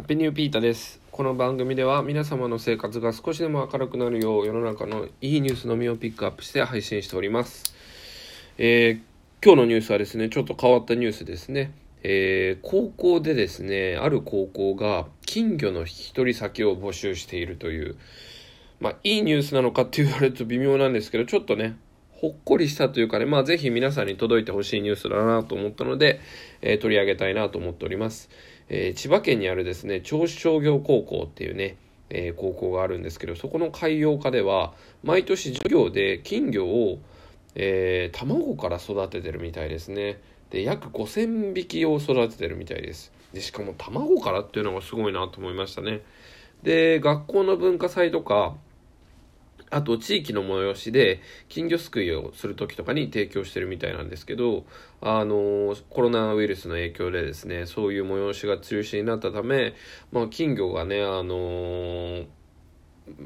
ハッピーニューピータです。この番組では皆様の生活が少しでも明るくなるよう世の中のいいニュースのみをピックアップして配信しております。えー、今日のニュースはですね、ちょっと変わったニュースですね。えー、高校でですね、ある高校が金魚の引き取り先を募集しているという、まあ、いいニュースなのかって言われると微妙なんですけど、ちょっとね、ほっこりしたというかね、まあ、ぜひ皆さんに届いてほしいニュースだなと思ったので、えー、取り上げたいなと思っております。えー、千葉県にあるですね、銚子商業高校っていうね、えー、高校があるんですけど、そこの海洋科では、毎年授業で金魚を、えー、卵から育ててるみたいですね。で、約5000匹を育ててるみたいです。で、しかも卵からっていうのがすごいなと思いましたね。で、学校の文化祭とか、あと地域の催しで金魚すくいをする時とかに提供してるみたいなんですけど、あの、コロナウイルスの影響でですね、そういう催しが中止になったため、まあ金魚がね、あの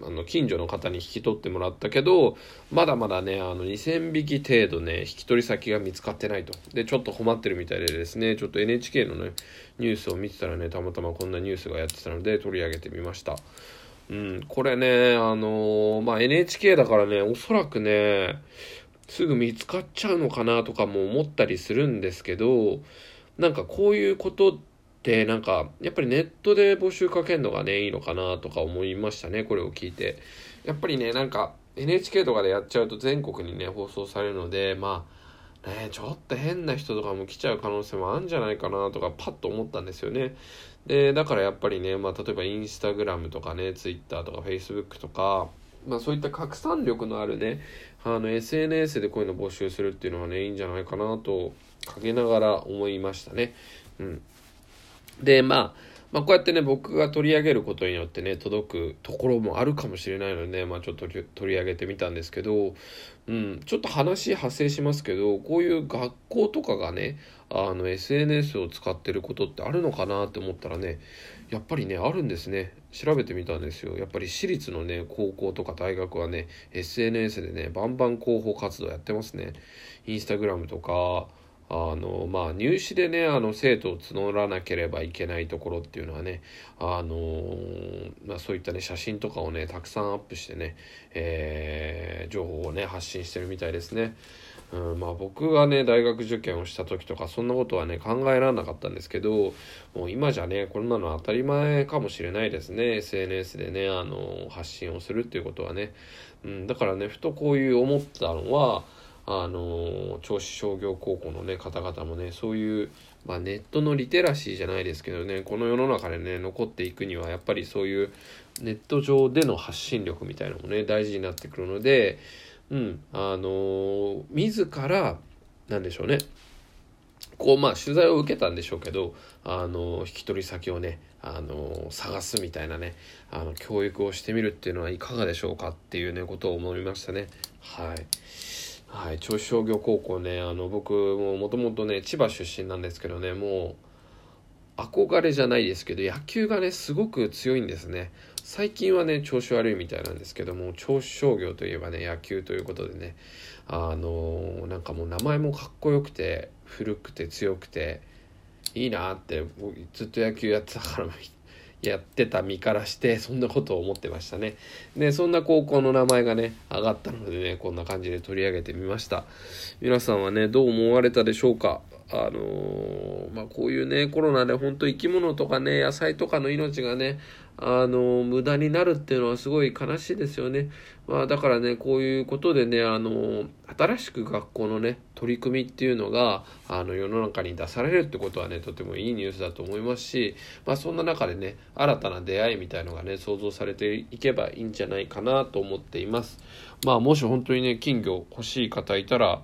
あの近所の方に引き取ってもらったけどまだまだねあの2000匹程度ね引き取り先が見つかってないと。でちょっと困ってるみたいでですねちょっと NHK のねニュースを見てたらねたまたまこんなニュースがやってたので取り上げてみました。うん、これね、あのー、まあ、NHK だからね、おそらくね、すぐ見つかっちゃうのかなとかも思ったりするんですけど、なんかこういうことって、なんか、やっぱりネットで募集かけるのがね、いいのかなとか思いましたね、これを聞いて。やっぱりね、なんか、NHK とかでやっちゃうと全国にね、放送されるので、まあ、ね、ちょっと変な人とかも来ちゃう可能性もあるんじゃないかなとかパッと思ったんですよね。で、だからやっぱりね、まあ、例えばインスタグラムとかね、ツイッターとかフェイスブックとか、まあ、そういった拡散力のあるね、あの、SNS でこういうの募集するっていうのはね、いいんじゃないかなと、陰ながら思いましたね。うん。で、まあ、まあ、こうやってね、僕が取り上げることによってね、届くところもあるかもしれないのでね、まあ、ちょっと取り上げてみたんですけど、うん、ちょっと話派生しますけど、こういう学校とかがね、あの、SNS を使ってることってあるのかなって思ったらね、やっぱりね、あるんですね。調べてみたんですよ。やっぱり私立のね、高校とか大学はね、SNS でね、バンバン広報活動やってますね。インスタグラムとか、あのまあ入試でねあの生徒を募らなければいけないところっていうのはねあのまあ、そういったね写真とかをねたくさんアップしてね、えー、情報をね発信してるみたいですね。うん、まあ僕がね大学受験をした時とかそんなことはね考えられなかったんですけどもう今じゃねこんなの当たり前かもしれないですね SNS でねあの発信をするっていうことはね、うん、だからねふとこういう思ったのはあの銚子商業高校のね方々もねそういう、まあ、ネットのリテラシーじゃないですけどねこの世の中でね残っていくにはやっぱりそういうネット上での発信力みたいなのもね大事になってくるのでうんあの自らなんでしょうねこうまあ取材を受けたんでしょうけどあの引き取り先をねあの探すみたいなねあの教育をしてみるっていうのはいかがでしょうかっていうねことを思いましたねはい。はい、銚子商業高校ね、あの、僕ももともとね、千葉出身なんですけどね、もう、憧れじゃないですけど、野球がね、すごく強いんですね。最近はね、調子悪いみたいなんですけども、銚子商業といえばね、野球ということでね、あのなんかもう名前もかっこよくて、古くて強くて、いいなって、ずっと野球やってたからやってた身からしてそんなことを思ってましたね。でそんな高校の名前がね上がったのでねこんな感じで取り上げてみました。皆さんはねどう思われたでしょうか？あのー、まあこういうねコロナで本当生き物とかね野菜とかの命がねあの無駄になるっていうのはすごい悲しいですよね。まあだからねこういうことでねあの新しく学校のね取り組みっていうのがあの世の中に出されるってことはねとてもいいニュースだと思いますし、まあそんな中でね新たな出会いみたいのがね想像されていけばいいんじゃないかなと思っています。まあもし本当にね金魚欲しい方いたら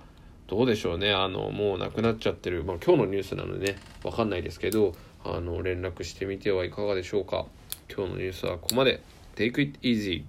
どうでしょうねあのもうなくなっちゃってる、まあ、今日のニュースなのでね分かんないですけどあの連絡してみてはいかがでしょうか。今日のニュースはここまで。Take it easy.